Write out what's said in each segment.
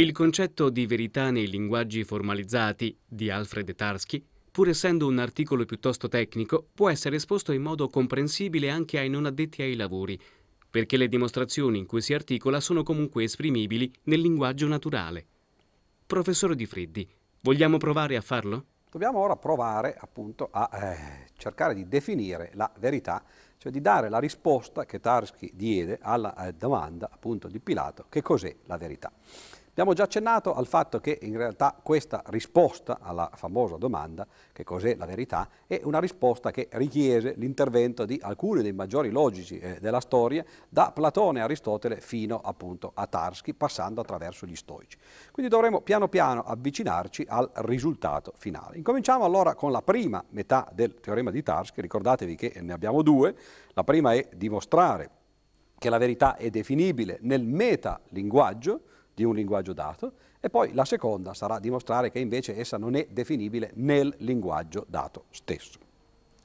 Il concetto di verità nei linguaggi formalizzati di Alfred Tarski, pur essendo un articolo piuttosto tecnico, può essere esposto in modo comprensibile anche ai non addetti ai lavori, perché le dimostrazioni in cui si articola sono comunque esprimibili nel linguaggio naturale. Professore Di Friddi, vogliamo provare a farlo? Dobbiamo ora provare appunto a eh, cercare di definire la verità, cioè di dare la risposta che Tarski diede alla eh, domanda appunto di Pilato, che cos'è la verità. Abbiamo già accennato al fatto che in realtà questa risposta alla famosa domanda, che cos'è la verità, è una risposta che richiese l'intervento di alcuni dei maggiori logici eh, della storia, da Platone e Aristotele fino appunto a Tarski, passando attraverso gli stoici. Quindi dovremo piano piano avvicinarci al risultato finale. Incominciamo allora con la prima metà del teorema di Tarski, ricordatevi che ne abbiamo due, la prima è dimostrare che la verità è definibile nel metalinguaggio, di un linguaggio dato e poi la seconda sarà dimostrare che invece essa non è definibile nel linguaggio dato stesso.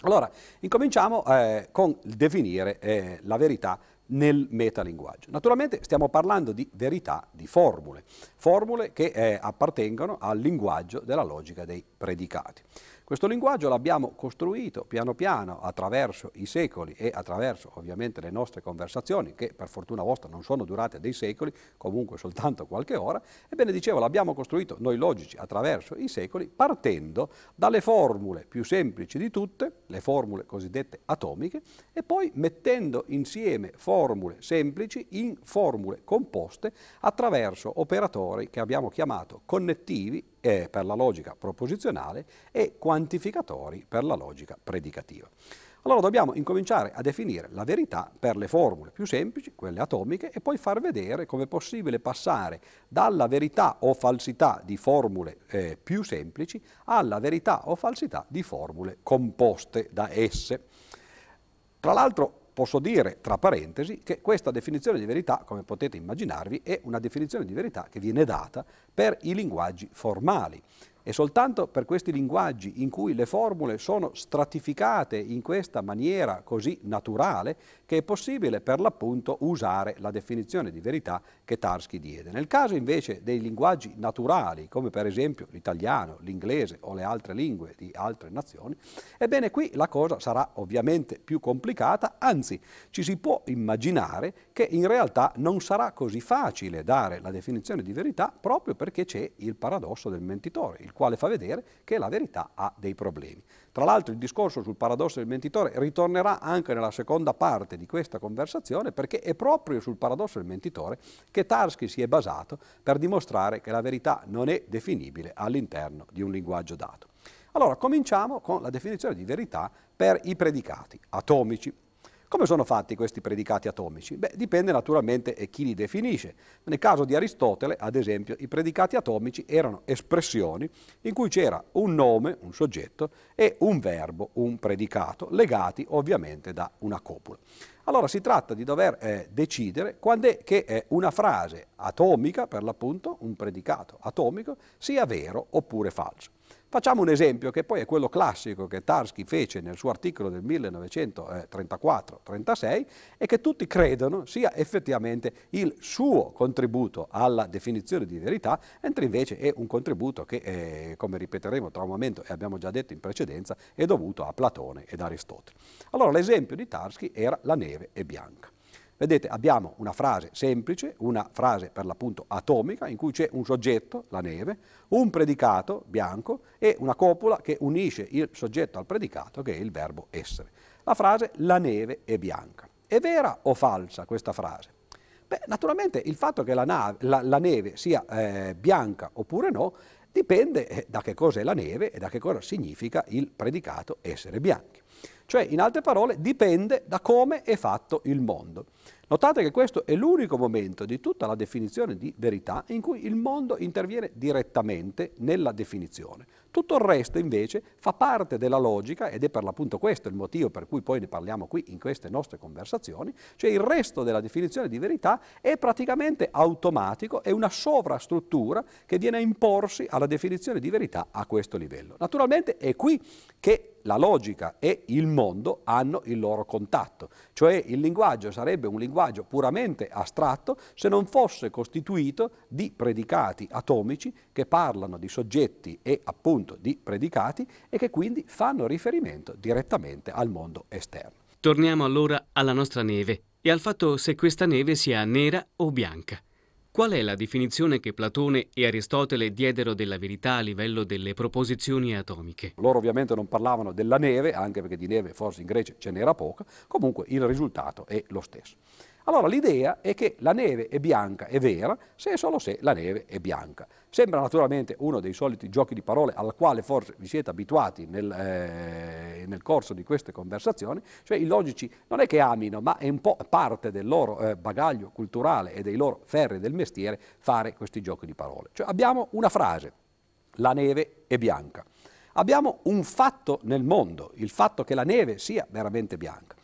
Allora, incominciamo eh, con definire eh, la verità nel metalinguaggio. Naturalmente stiamo parlando di verità di formule, formule che eh, appartengono al linguaggio della logica dei predicati. Questo linguaggio l'abbiamo costruito piano piano attraverso i secoli e attraverso ovviamente le nostre conversazioni, che per fortuna vostra non sono durate dei secoli, comunque soltanto qualche ora. Ebbene, dicevo, l'abbiamo costruito noi logici attraverso i secoli, partendo dalle formule più semplici di tutte, le formule cosiddette atomiche, e poi mettendo insieme formule semplici in formule composte attraverso operatori che abbiamo chiamato connettivi eh, per la logica proposizionale e quantificatori per la logica predicativa. Allora dobbiamo incominciare a definire la verità per le formule più semplici, quelle atomiche, e poi far vedere come è possibile passare dalla verità o falsità di formule eh, più semplici alla verità o falsità di formule composte da esse. Tra l'altro Posso dire, tra parentesi, che questa definizione di verità, come potete immaginarvi, è una definizione di verità che viene data per i linguaggi formali. E soltanto per questi linguaggi in cui le formule sono stratificate in questa maniera così naturale che è possibile per l'appunto usare la definizione di verità che Tarski diede. Nel caso invece dei linguaggi naturali, come per esempio l'italiano, l'inglese o le altre lingue di altre nazioni, ebbene qui la cosa sarà ovviamente più complicata, anzi ci si può immaginare che in realtà non sarà così facile dare la definizione di verità proprio perché c'è il paradosso del mentitore, il quale fa vedere che la verità ha dei problemi. Tra l'altro il discorso sul paradosso del mentitore ritornerà anche nella seconda parte di questa conversazione perché è proprio sul paradosso del mentitore che Tarski si è basato per dimostrare che la verità non è definibile all'interno di un linguaggio dato. Allora cominciamo con la definizione di verità per i predicati atomici. Come sono fatti questi predicati atomici? Beh, dipende naturalmente chi li definisce. Nel caso di Aristotele, ad esempio, i predicati atomici erano espressioni in cui c'era un nome, un soggetto, e un verbo, un predicato, legati ovviamente da una copula. Allora si tratta di dover eh, decidere quando è che eh, una frase atomica, per l'appunto, un predicato atomico, sia vero oppure falso. Facciamo un esempio che poi è quello classico che Tarski fece nel suo articolo del 1934-36 e che tutti credono sia effettivamente il suo contributo alla definizione di verità, mentre invece è un contributo che, eh, come ripeteremo tra un momento e abbiamo già detto in precedenza, è dovuto a Platone ed Aristotele. Allora l'esempio di Tarski era la neve è bianca. Vedete, abbiamo una frase semplice, una frase per l'appunto atomica, in cui c'è un soggetto, la neve, un predicato, bianco, e una copula che unisce il soggetto al predicato, che è il verbo essere. La frase la neve è bianca. È vera o falsa questa frase? Beh, naturalmente il fatto che la, nave, la, la neve sia eh, bianca oppure no dipende eh, da che cosa è la neve e da che cosa significa il predicato essere bianchi. Cioè, in altre parole, dipende da come è fatto il mondo. Notate che questo è l'unico momento di tutta la definizione di verità in cui il mondo interviene direttamente nella definizione. Tutto il resto invece fa parte della logica ed è per l'appunto questo il motivo per cui poi ne parliamo qui in queste nostre conversazioni, cioè il resto della definizione di verità è praticamente automatico, è una sovrastruttura che viene a imporsi alla definizione di verità a questo livello. Naturalmente è qui che la logica e il mondo hanno il loro contatto, cioè il linguaggio sarebbe un linguaggio puramente astratto se non fosse costituito di predicati atomici che parlano di soggetti e appunto di predicati e che quindi fanno riferimento direttamente al mondo esterno. Torniamo allora alla nostra neve e al fatto se questa neve sia nera o bianca. Qual è la definizione che Platone e Aristotele diedero della verità a livello delle proposizioni atomiche? Loro ovviamente non parlavano della neve, anche perché di neve forse in Grecia ce n'era poca, comunque il risultato è lo stesso. Allora l'idea è che la neve è bianca è vera se e solo se la neve è bianca. Sembra naturalmente uno dei soliti giochi di parole al quale forse vi siete abituati nel, eh, nel corso di queste conversazioni, cioè i logici non è che amino, ma è un po' parte del loro eh, bagaglio culturale e dei loro ferri del mestiere fare questi giochi di parole. Cioè abbiamo una frase, la neve è bianca. Abbiamo un fatto nel mondo, il fatto che la neve sia veramente bianca.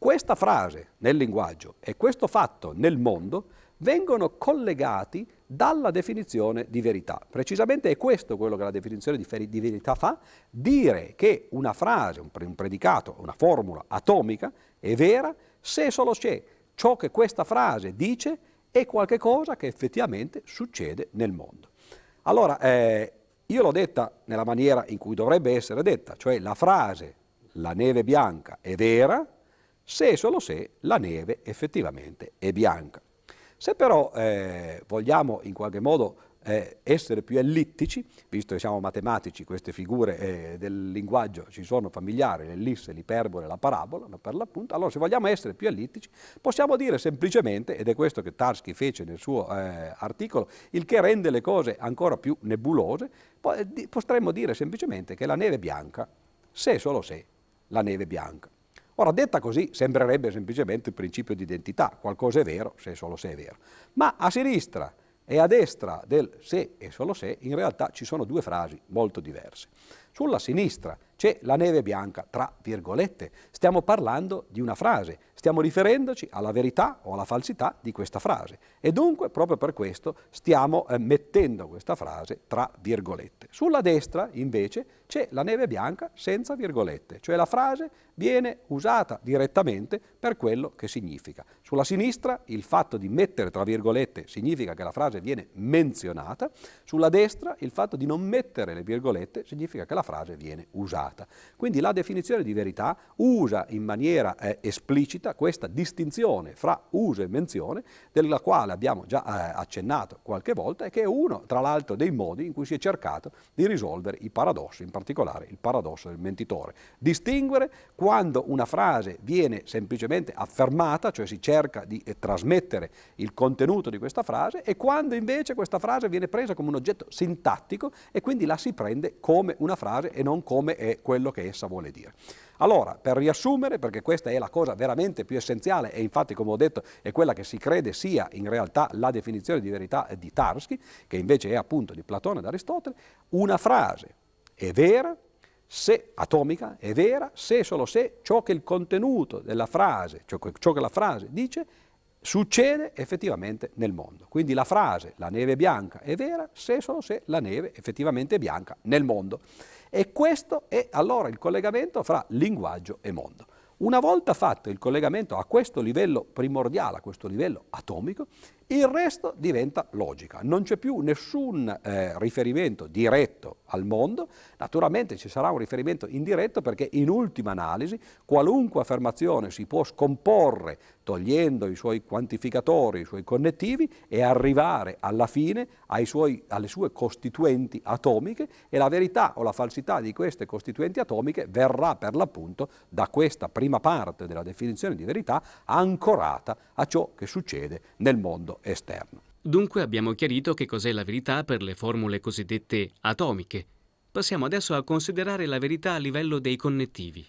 Questa frase nel linguaggio e questo fatto nel mondo vengono collegati dalla definizione di verità. Precisamente è questo quello che la definizione di, verità fa, dire che una frase, un predicato, una formula atomica è vera se solo se ciò che questa frase dice è qualcosa che effettivamente succede nel mondo. Allora, eh, io l'ho detta nella maniera in cui dovrebbe essere detta, cioè la frase la neve bianca è vera, se e solo se la neve effettivamente è bianca. Se però eh, vogliamo in qualche modo eh, essere più ellittici, visto che siamo matematici, queste figure eh, del linguaggio ci sono familiari, l'ellisse, l'iperbole, la parabola, per l'appunto, allora se vogliamo essere più ellittici possiamo dire semplicemente, ed è questo che Tarski fece nel suo eh, articolo, il che rende le cose ancora più nebulose, potremmo dire semplicemente che la neve bianca, se e solo se la neve bianca. Ora, detta così, sembrerebbe semplicemente il principio di identità, qualcosa è vero se solo se è vero. Ma a sinistra e a destra del se e solo se, in realtà ci sono due frasi molto diverse. Sulla sinistra c'è la neve bianca, tra virgolette. Stiamo parlando di una frase, stiamo riferendoci alla verità o alla falsità di questa frase. E dunque, proprio per questo, stiamo eh, mettendo questa frase tra virgolette. Sulla destra, invece, c'è la neve bianca senza virgolette, cioè la frase viene usata direttamente per quello che significa. Sulla sinistra il fatto di mettere tra virgolette significa che la frase viene menzionata, sulla destra il fatto di non mettere le virgolette significa che la frase viene usata. Quindi la definizione di verità usa in maniera eh, esplicita questa distinzione fra uso e menzione, della quale abbiamo già eh, accennato qualche volta e che è uno, tra l'altro, dei modi in cui si è cercato di risolvere i paradossi, in particolare il paradosso del mentitore. Distinguere quando una frase viene semplicemente affermata, cioè si cerca di eh, trasmettere il contenuto di questa frase, e quando invece questa frase viene presa come un oggetto sintattico e quindi la si prende come una frase e non come eh, quello che essa vuole dire. Allora, per riassumere, perché questa è la cosa veramente più essenziale e infatti, come ho detto, è quella che si crede sia in realtà la definizione di verità di Tarski, che invece è appunto di Platone ed Aristotele, una frase è vera se atomica, è vera se e solo se ciò che il contenuto della frase, ciò che la frase dice, succede effettivamente nel mondo. Quindi la frase la neve bianca è vera se e solo se la neve effettivamente è bianca nel mondo. E questo è allora il collegamento fra linguaggio e mondo. Una volta fatto il collegamento a questo livello primordiale, a questo livello atomico, il resto diventa logica, non c'è più nessun eh, riferimento diretto al mondo, naturalmente ci sarà un riferimento indiretto perché in ultima analisi qualunque affermazione si può scomporre togliendo i suoi quantificatori, i suoi connettivi e arrivare alla fine suoi, alle sue costituenti atomiche e la verità o la falsità di queste costituenti atomiche verrà per l'appunto da questa prima parte della definizione di verità ancorata a ciò che succede nel mondo esterno. Dunque abbiamo chiarito che cos'è la verità per le formule cosiddette atomiche. Passiamo adesso a considerare la verità a livello dei connettivi.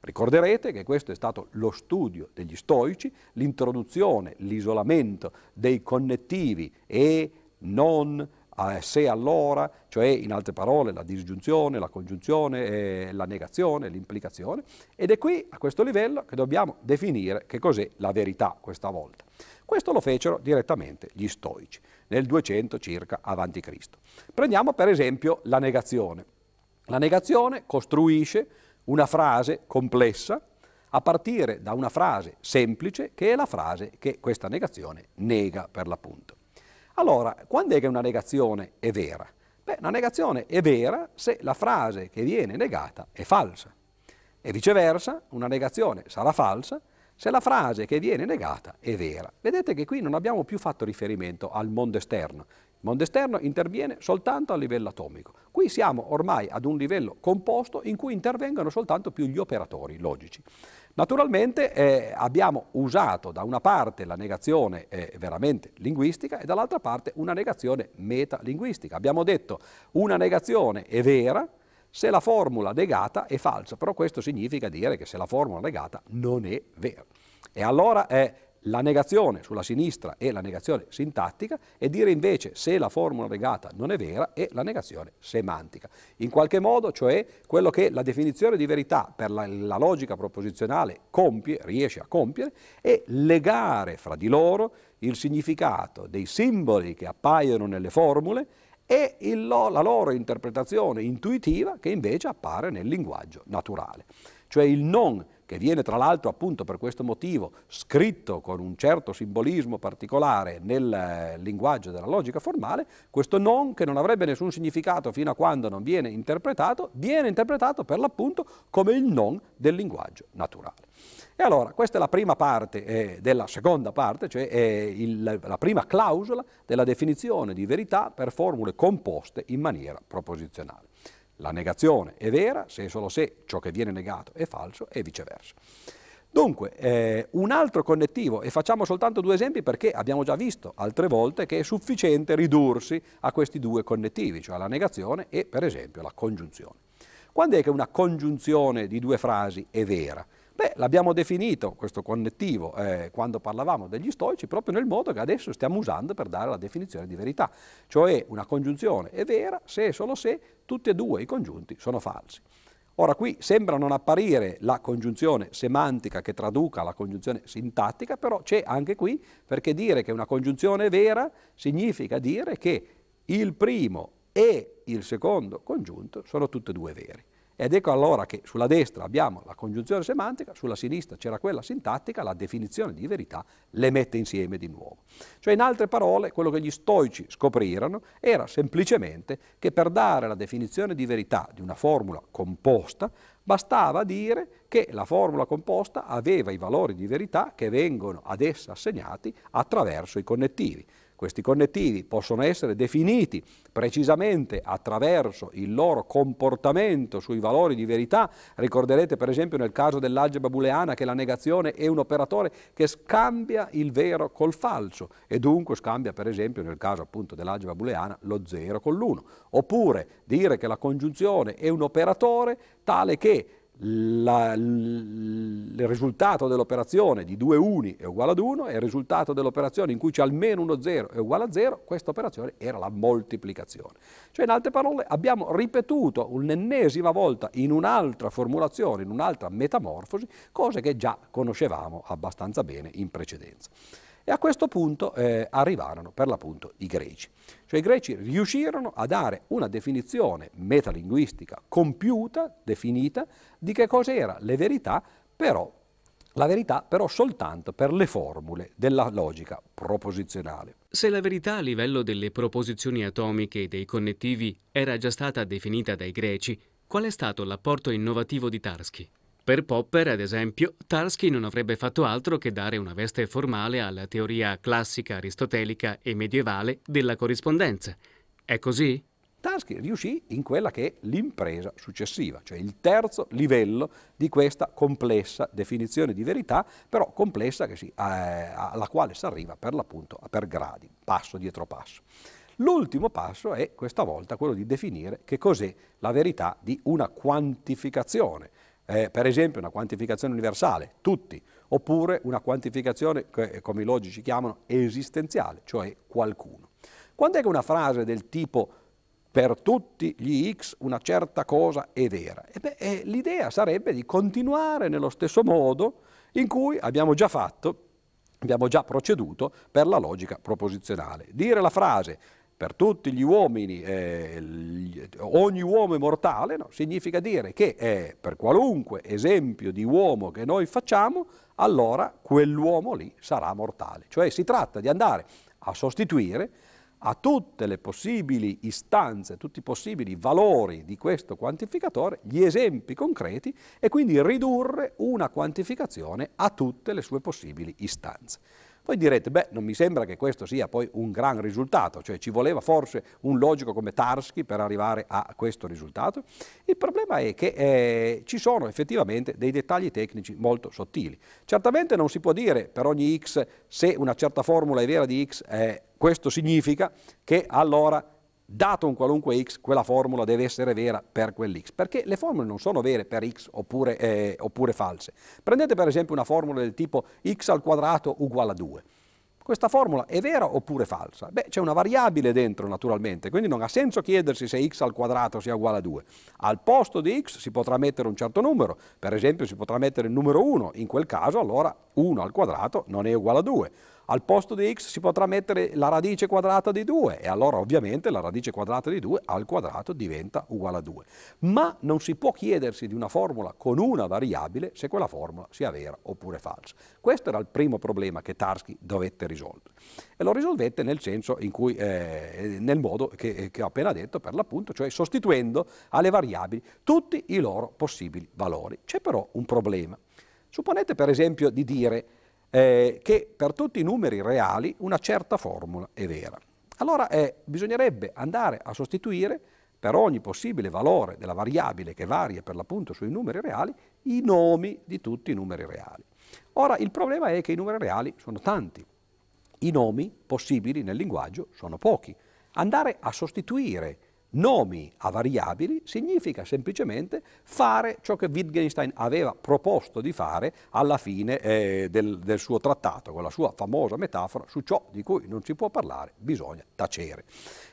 Ricorderete che questo è stato lo studio degli stoici, l'introduzione, l'isolamento dei connettivi e non eh, se allora, cioè in altre parole la disgiunzione, la congiunzione, eh, la negazione, l'implicazione, ed è qui a questo livello che dobbiamo definire che cos'è la verità questa volta. Questo lo fecero direttamente gli stoici, nel 200 circa avanti Cristo. Prendiamo per esempio la negazione. La negazione costruisce una frase complessa a partire da una frase semplice che è la frase che questa negazione nega per l'appunto. Allora, quando è che una negazione è vera? Beh, una negazione è vera se la frase che viene negata è falsa e viceversa una negazione sarà falsa se la frase che viene negata è vera. Vedete che qui non abbiamo più fatto riferimento al mondo esterno, il mondo esterno interviene soltanto a livello atomico. Qui siamo ormai ad un livello composto in cui intervengono soltanto più gli operatori logici. Naturalmente eh, abbiamo usato da una parte la negazione eh, veramente linguistica e dall'altra parte una negazione metalinguistica. Abbiamo detto una negazione è vera se la formula negata è falsa, però questo significa dire che se la formula negata non è vera. E allora è la negazione sulla sinistra è la negazione sintattica e dire invece se la formula negata non è vera è la negazione semantica. In qualche modo, cioè, quello che la definizione di verità per la, la logica proposizionale compie, riesce a compiere, è legare fra di loro il significato dei simboli che appaiono nelle formule e il, la loro interpretazione intuitiva che invece appare nel linguaggio naturale. Cioè il non che viene tra l'altro appunto per questo motivo scritto con un certo simbolismo particolare nel eh, linguaggio della logica formale, questo non che non avrebbe nessun significato fino a quando non viene interpretato, viene interpretato per l'appunto come il non del linguaggio naturale. E allora questa è la prima parte eh, della seconda parte, cioè il, la prima clausola della definizione di verità per formule composte in maniera proposizionale. La negazione è vera se e solo se ciò che viene negato è falso e viceversa. Dunque, eh, un altro connettivo, e facciamo soltanto due esempi perché abbiamo già visto altre volte che è sufficiente ridursi a questi due connettivi, cioè la negazione e per esempio la congiunzione. Quando è che una congiunzione di due frasi è vera? Beh, l'abbiamo definito questo connettivo eh, quando parlavamo degli stoici proprio nel modo che adesso stiamo usando per dare la definizione di verità, cioè una congiunzione è vera se e solo se tutti e due i congiunti sono falsi. Ora qui sembra non apparire la congiunzione semantica che traduca la congiunzione sintattica, però c'è anche qui perché dire che una congiunzione è vera significa dire che il primo e il secondo congiunto sono tutti e due veri. Ed ecco allora che sulla destra abbiamo la congiunzione semantica, sulla sinistra c'era quella sintattica, la definizione di verità le mette insieme di nuovo. Cioè in altre parole quello che gli stoici scoprirono era semplicemente che per dare la definizione di verità di una formula composta bastava dire che la formula composta aveva i valori di verità che vengono ad essa assegnati attraverso i connettivi. Questi connettivi possono essere definiti precisamente attraverso il loro comportamento sui valori di verità. Ricorderete per esempio nel caso dell'algebra booleana che la negazione è un operatore che scambia il vero col falso e dunque scambia per esempio nel caso appunto dell'algebra booleana lo 0 con l'1. Oppure dire che la congiunzione è un operatore tale che la, il risultato dell'operazione di due uni è uguale ad 1 e il risultato dell'operazione in cui c'è almeno uno 0 è uguale a 0, questa operazione era la moltiplicazione. Cioè in altre parole abbiamo ripetuto un'ennesima volta in un'altra formulazione, in un'altra metamorfosi, cose che già conoscevamo abbastanza bene in precedenza. E a questo punto eh, arrivarono per l'appunto i greci. Cioè i greci riuscirono a dare una definizione metalinguistica compiuta, definita, di che cos'era le verità, però la verità però soltanto per le formule della logica proposizionale. Se la verità a livello delle proposizioni atomiche e dei connettivi era già stata definita dai greci, qual è stato l'apporto innovativo di Tarski? Per Popper, ad esempio, Tarski non avrebbe fatto altro che dare una veste formale alla teoria classica aristotelica e medievale della corrispondenza. È così? Tarski riuscì in quella che è l'impresa successiva, cioè il terzo livello di questa complessa definizione di verità, però complessa si, eh, alla quale si arriva per l'appunto per gradi, passo dietro passo. L'ultimo passo è questa volta quello di definire che cos'è la verità di una quantificazione eh, per esempio una quantificazione universale, tutti, oppure una quantificazione che come i logici chiamano esistenziale, cioè qualcuno. Quando è che una frase del tipo per tutti gli x una certa cosa è vera? E beh, eh, l'idea sarebbe di continuare nello stesso modo in cui abbiamo già fatto, abbiamo già proceduto per la logica proposizionale. Dire la frase per tutti gli uomini, eh, ogni uomo è mortale, no? significa dire che eh, per qualunque esempio di uomo che noi facciamo, allora quell'uomo lì sarà mortale. Cioè si tratta di andare a sostituire a tutte le possibili istanze, tutti i possibili valori di questo quantificatore, gli esempi concreti e quindi ridurre una quantificazione a tutte le sue possibili istanze. Voi direte, beh, non mi sembra che questo sia poi un gran risultato, cioè ci voleva forse un logico come Tarski per arrivare a questo risultato? Il problema è che eh, ci sono effettivamente dei dettagli tecnici molto sottili. Certamente non si può dire per ogni x se una certa formula è vera di x, eh, questo significa che allora dato un qualunque x, quella formula deve essere vera per quell'x, perché le formule non sono vere per x oppure, eh, oppure false. Prendete per esempio una formula del tipo x al quadrato uguale a 2. Questa formula è vera oppure falsa? Beh, c'è una variabile dentro naturalmente, quindi non ha senso chiedersi se x al quadrato sia uguale a 2. Al posto di x si potrà mettere un certo numero, per esempio si potrà mettere il numero 1, in quel caso allora 1 al quadrato non è uguale a 2 al posto di x si potrà mettere la radice quadrata di 2 e allora ovviamente la radice quadrata di 2 al quadrato diventa uguale a 2. Ma non si può chiedersi di una formula con una variabile se quella formula sia vera oppure falsa. Questo era il primo problema che Tarski dovette risolvere. E lo risolvette nel senso in cui, eh, nel modo che, che ho appena detto per l'appunto, cioè sostituendo alle variabili tutti i loro possibili valori. C'è però un problema. Supponete per esempio di dire eh, che per tutti i numeri reali una certa formula è vera. Allora eh, bisognerebbe andare a sostituire per ogni possibile valore della variabile che varia per l'appunto sui numeri reali i nomi di tutti i numeri reali. Ora il problema è che i numeri reali sono tanti, i nomi possibili nel linguaggio sono pochi. Andare a sostituire nomi a variabili significa semplicemente fare ciò che Wittgenstein aveva proposto di fare alla fine eh, del, del, suo trattato, con la sua famosa metafora su ciò di cui non si può parlare bisogna tacere.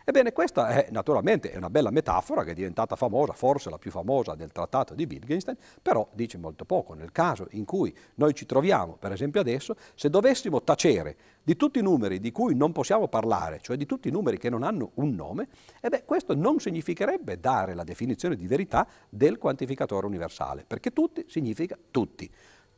Ebbene, questa è naturalmente una bella metafora che è diventata famosa, forse la più famosa del trattato di Wittgenstein, però dice molto poco. Nel caso in cui noi ci troviamo, per esempio adesso, se dovessimo tacere di tutti i numeri di cui non possiamo parlare, cioè di tutti i numeri che non hanno un nome, e beh, questo non significherebbe dare la definizione di verità del quantificatore universale, perché tutti significa tutti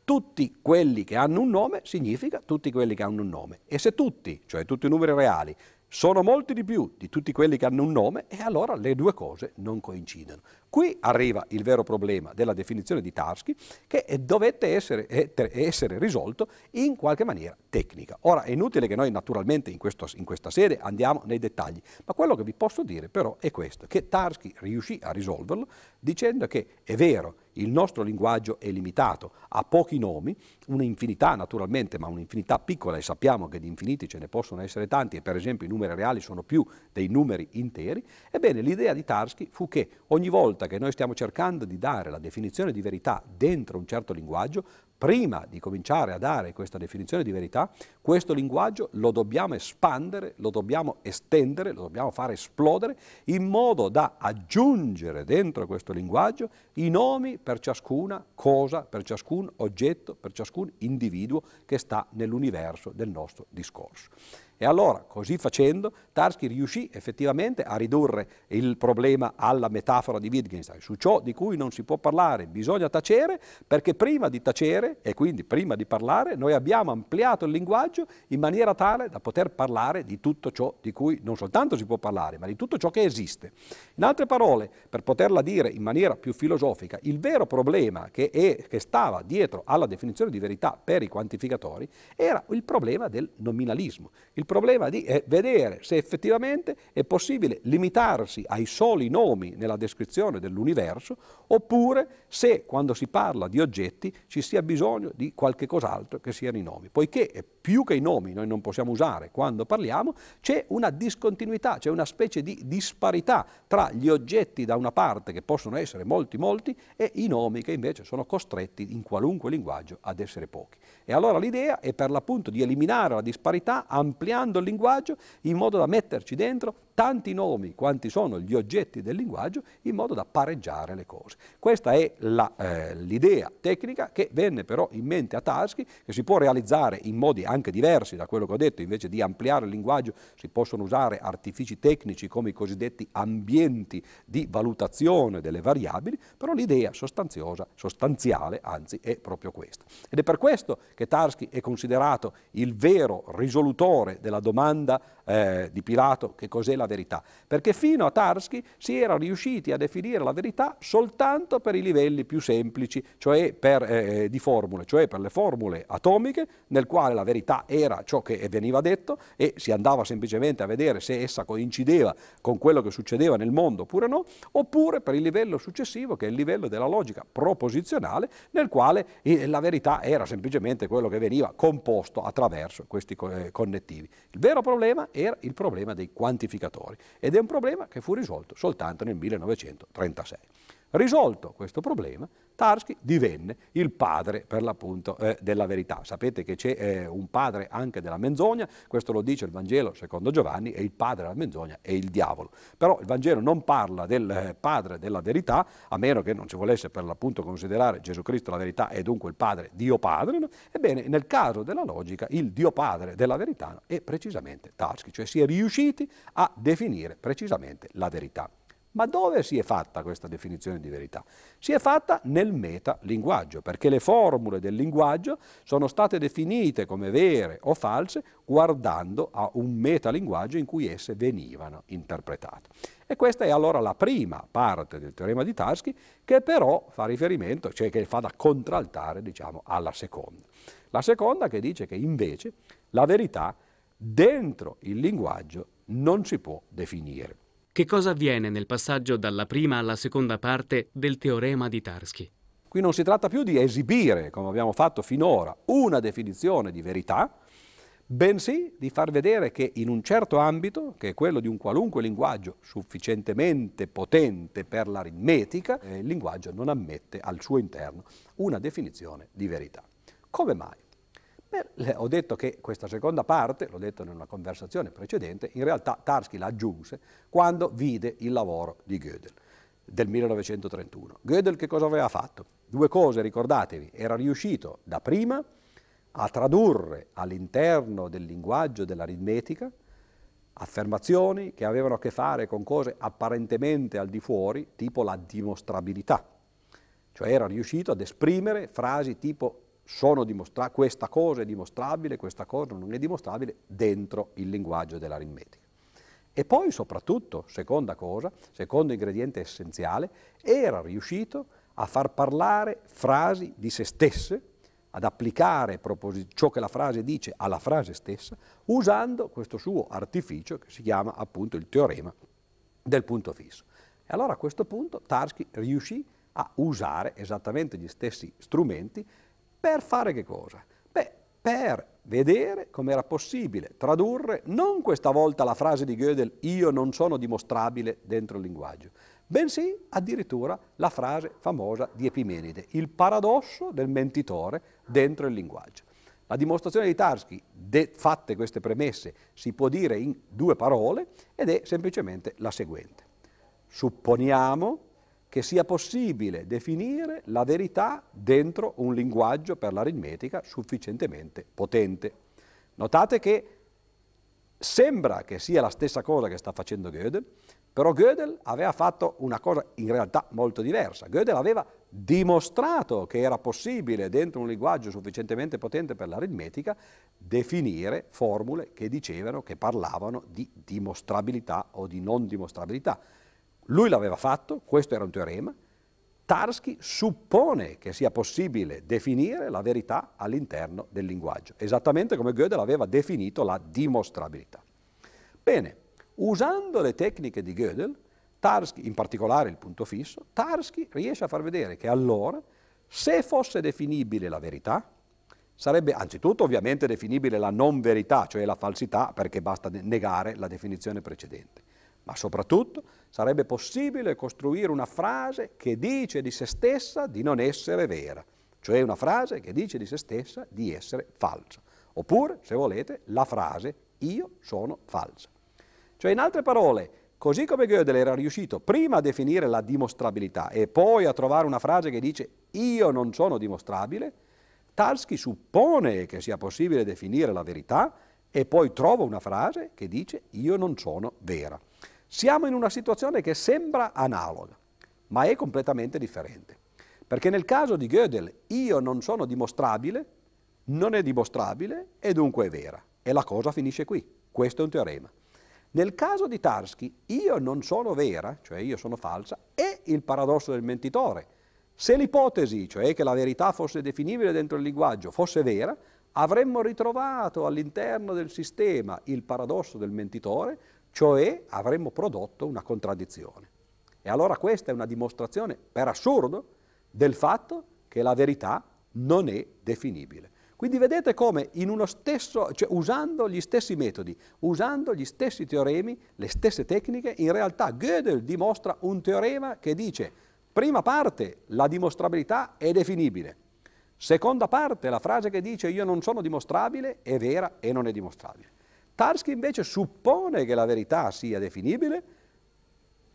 tutti quelli che hanno un nome significa tutti quelli che hanno un nome. E se tutti, cioè tutti i numeri reali, sono molti di più di tutti quelli che hanno un nome e allora le due cose non coincidono. Qui arriva il vero problema della definizione di Tarski che dovette essere, essere risolto in qualche maniera tecnica. Ora è inutile che noi naturalmente in, questo, in, questa sede andiamo nei dettagli, ma quello che vi posso dire però è questo, che Tarski riuscì a risolverlo dicendo che è vero, il nostro linguaggio è limitato, ha pochi nomi, un'infinità naturalmente, ma un'infinità piccola e sappiamo che di infiniti ce ne possono essere tanti e per esempio i numeri reali sono più dei numeri interi, ebbene l'idea di Tarski fu che ogni volta che noi stiamo cercando di dare la definizione di verità dentro un certo linguaggio, prima di cominciare a dare questa definizione di verità, questo linguaggio lo dobbiamo espandere, lo dobbiamo estendere, lo dobbiamo fare esplodere in modo da aggiungere dentro questo linguaggio i nomi per ciascuna cosa, per ciascun oggetto, per ciascun individuo che sta nell'universo del nostro discorso. E allora, così facendo, Tarski riuscì effettivamente a ridurre il problema alla metafora di Wittgenstein. Su ciò di cui non si può parlare bisogna tacere, perché prima di tacere, e quindi prima di parlare, noi abbiamo ampliato il linguaggio in maniera tale da poter parlare di tutto ciò di cui non soltanto si può parlare, ma di tutto ciò che esiste. In altre parole, per poterla dire in maniera più filosofica, il vero problema che, è, che stava dietro alla definizione di verità per i quantificatori era il problema del nominalismo. Il il problema di è vedere se effettivamente è possibile limitarsi ai soli nomi nella descrizione dell'universo oppure se quando si parla di oggetti ci sia bisogno di qualche cos'altro che siano i nomi. Poiché più che i nomi noi non possiamo usare quando parliamo, c'è una discontinuità, c'è una specie di disparità tra gli oggetti da una parte, che possono essere molti molti, e i nomi che invece sono costretti in qualunque linguaggio ad essere pochi. E allora l'idea è per l'appunto di eliminare la disparità ampliando delineando il linguaggio in modo da metterci dentro tanti nomi quanti sono gli oggetti del linguaggio in modo da pareggiare le cose. Questa è eh, l'idea tecnica che venne però in mente a Tarski, che si può realizzare in modi anche diversi da quello che ho detto, invece di ampliare il linguaggio si possono usare artifici tecnici come i cosiddetti ambienti di valutazione delle variabili, però l'idea sostanziosa, sostanziale anzi è proprio questa. Ed è per questo che Tarski è considerato il vero risolutore della domanda eh, di Pilato che cos'è la verità, perché fino a Tarski si era riusciti a definire la verità soltanto per i livelli più semplici, cioè per, eh, di formule, cioè per le formule atomiche, nel quale la verità era ciò che veniva detto e si andava semplicemente a vedere se essa coincideva con quello che succedeva nel mondo oppure no, oppure per il livello successivo che è il livello della logica proposizionale, nel quale eh, la verità era semplicemente quello che veniva composto attraverso questi eh, connettivi. Il vero problema era il problema dei quantificatori ed è un problema che fu risolto soltanto nel 1936. Risolto questo problema, Tarski divenne il padre per l'appunto eh, della verità. Sapete che c'è eh, un padre anche della menzogna, questo lo dice il Vangelo secondo Giovanni, e il padre della menzogna è il diavolo. Però il Vangelo non parla del eh, padre della verità, a meno che non ci volesse per l'appunto considerare Gesù Cristo la verità e dunque il padre Dio Padre. No? Ebbene, nel caso della logica, il Dio Padre della verità è precisamente Tarski, cioè si è riusciti a definire precisamente la verità. Ma dove si è fatta questa definizione di verità? Si è fatta nel metalinguaggio, perché le formule del linguaggio sono state definite come vere o false guardando a un metalinguaggio in cui esse venivano interpretate. E questa è allora la prima parte del teorema di Tarski che però fa riferimento, cioè che fa da contraltare diciamo, alla seconda. La seconda che dice che invece la verità dentro il linguaggio non si può definire. Che cosa avviene nel passaggio dalla prima alla seconda parte del teorema di Tarski? Qui non si tratta più di esibire, come abbiamo fatto finora, una definizione di verità, bensì di far vedere che in un certo ambito, che è quello di un qualunque linguaggio sufficientemente potente per l'aritmetica, eh, il linguaggio non ammette al suo interno una definizione di verità. Come mai? Beh, ho detto che questa seconda parte, l'ho detto nella conversazione precedente, in realtà Tarski la aggiunse quando vide il lavoro di Gödel del 1931. Gödel che cosa aveva fatto? Due cose, ricordatevi, era riuscito da prima a tradurre all'interno del linguaggio dell'aritmetica affermazioni che avevano a che fare con cose apparentemente al di fuori, tipo la dimostrabilità. Cioè era riuscito ad esprimere frasi tipo dimostra- questa cosa è dimostrabile, questa cosa non è dimostrabile dentro il linguaggio dell'aritmetica. E poi soprattutto, seconda cosa, secondo ingrediente essenziale, era riuscito a far parlare frasi di se stesse, ad applicare ciò che la frase dice alla frase stessa, usando questo suo artificio che si chiama appunto il teorema del punto fisso. E allora a questo punto Tarski riuscì a usare esattamente gli stessi strumenti per fare che cosa? Beh, per vedere come era possibile tradurre non questa volta la frase di Gödel io non sono dimostrabile dentro il linguaggio, bensì addirittura la frase famosa di Epimenide, il paradosso del mentitore dentro il linguaggio. La dimostrazione di Tarski, fatte queste premesse, si può dire in due parole ed è semplicemente la seguente. Supponiamo che sia possibile definire la verità dentro un linguaggio per l'aritmetica sufficientemente potente. Notate che sembra che sia la stessa cosa che sta facendo Gödel, però Gödel aveva fatto una cosa in realtà molto diversa. Gödel aveva dimostrato che era possibile dentro un linguaggio sufficientemente potente per l'aritmetica definire formule che dicevano, che parlavano di dimostrabilità o di non dimostrabilità. Lui l'aveva fatto, questo era un teorema. Tarski suppone che sia possibile definire la verità all'interno del linguaggio, esattamente come Gödel aveva definito la dimostrabilità. Bene, usando le tecniche di Gödel, Tarski, in particolare il punto fisso, Tarski riesce a far vedere che allora, se fosse definibile la verità, sarebbe anzitutto ovviamente definibile la non verità, cioè la falsità, perché basta negare la definizione precedente ma soprattutto sarebbe possibile costruire una frase che dice di se stessa di non essere vera, cioè una frase che dice di se stessa di essere falsa. Oppure, se volete, la frase io sono falsa. Cioè in altre parole, così come Gödel era riuscito prima a definire la dimostrabilità e poi a trovare una frase che dice io non sono dimostrabile, Tarski suppone che sia possibile definire la verità e poi trova una frase che dice io non sono vera. Siamo in una situazione che sembra analoga, ma è completamente differente. Perché nel caso di Gödel io non sono dimostrabile, non è dimostrabile e dunque è vera. E la cosa finisce qui. Questo è un teorema. Nel caso di Tarski, io non sono vera, cioè io sono falsa, è il paradosso del mentitore. Se l'ipotesi, cioè che la verità fosse definibile dentro il linguaggio, fosse vera, avremmo ritrovato all'interno del sistema il paradosso del mentitore, cioè avremmo prodotto una contraddizione. E allora questa è una dimostrazione, per assurdo, del fatto che la verità non è definibile. Quindi vedete come stesso, cioè usando gli stessi metodi, usando gli stessi teoremi, le stesse tecniche, in realtà Gödel dimostra un teorema che dice, prima parte, la dimostrabilità è definibile, seconda parte, la frase che dice io non sono dimostrabile è vera e non è dimostrabile. Tarski invece suppone che la verità sia definibile,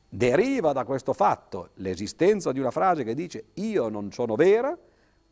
deriva da questo fatto l'esistenza di una frase che dice io non sono vera,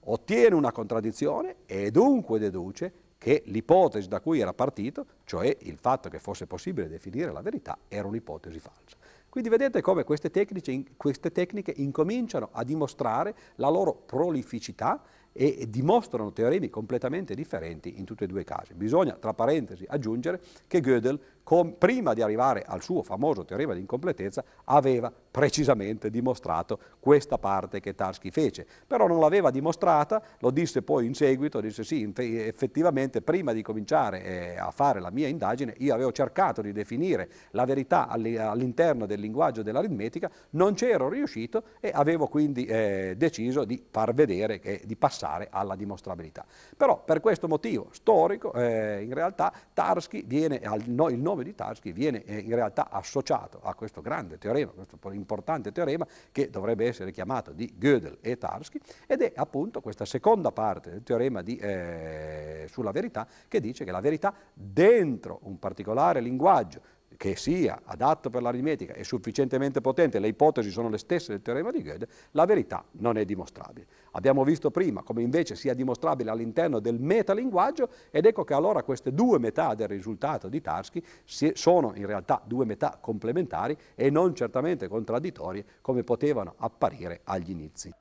ottiene una contraddizione e dunque deduce che l'ipotesi da cui era partito, cioè il fatto che fosse possibile definire la verità, era un'ipotesi falsa. Quindi vedete come queste tecniche, queste tecniche incominciano a dimostrare la loro prolificità e dimostrano teoremi completamente differenti in tutti e due i casi. Bisogna, tra parentesi, aggiungere che Gödel, com, prima di arrivare al suo famoso teorema di incompletezza, aveva precisamente dimostrato questa parte che Tarski fece. Però non l'aveva dimostrata, lo disse poi in seguito, disse sì, effettivamente prima di cominciare eh, a fare la mia indagine io avevo cercato di definire la verità all'interno del linguaggio dell'aritmetica, non c'ero riuscito e avevo quindi eh, deciso di far vedere, che, di passare alla dimostrabilità. Però per questo motivo storico, eh, in realtà Tarski viene, il nome di Tarski viene eh, in realtà associato a questo grande teorema, questo importante teorema che dovrebbe essere chiamato di Gödel e Tarski ed è appunto questa seconda parte del teorema di, eh, sulla verità che dice che la verità dentro un particolare linguaggio che sia adatto per l'aritmetica e sufficientemente potente, le ipotesi sono le stesse del teorema di Gödel, la verità non è dimostrabile. Abbiamo visto prima come invece sia dimostrabile all'interno del metalinguaggio ed ecco che allora queste due metà del risultato di Tarski sono in realtà due metà complementari e non certamente contraddittorie come potevano apparire agli inizi.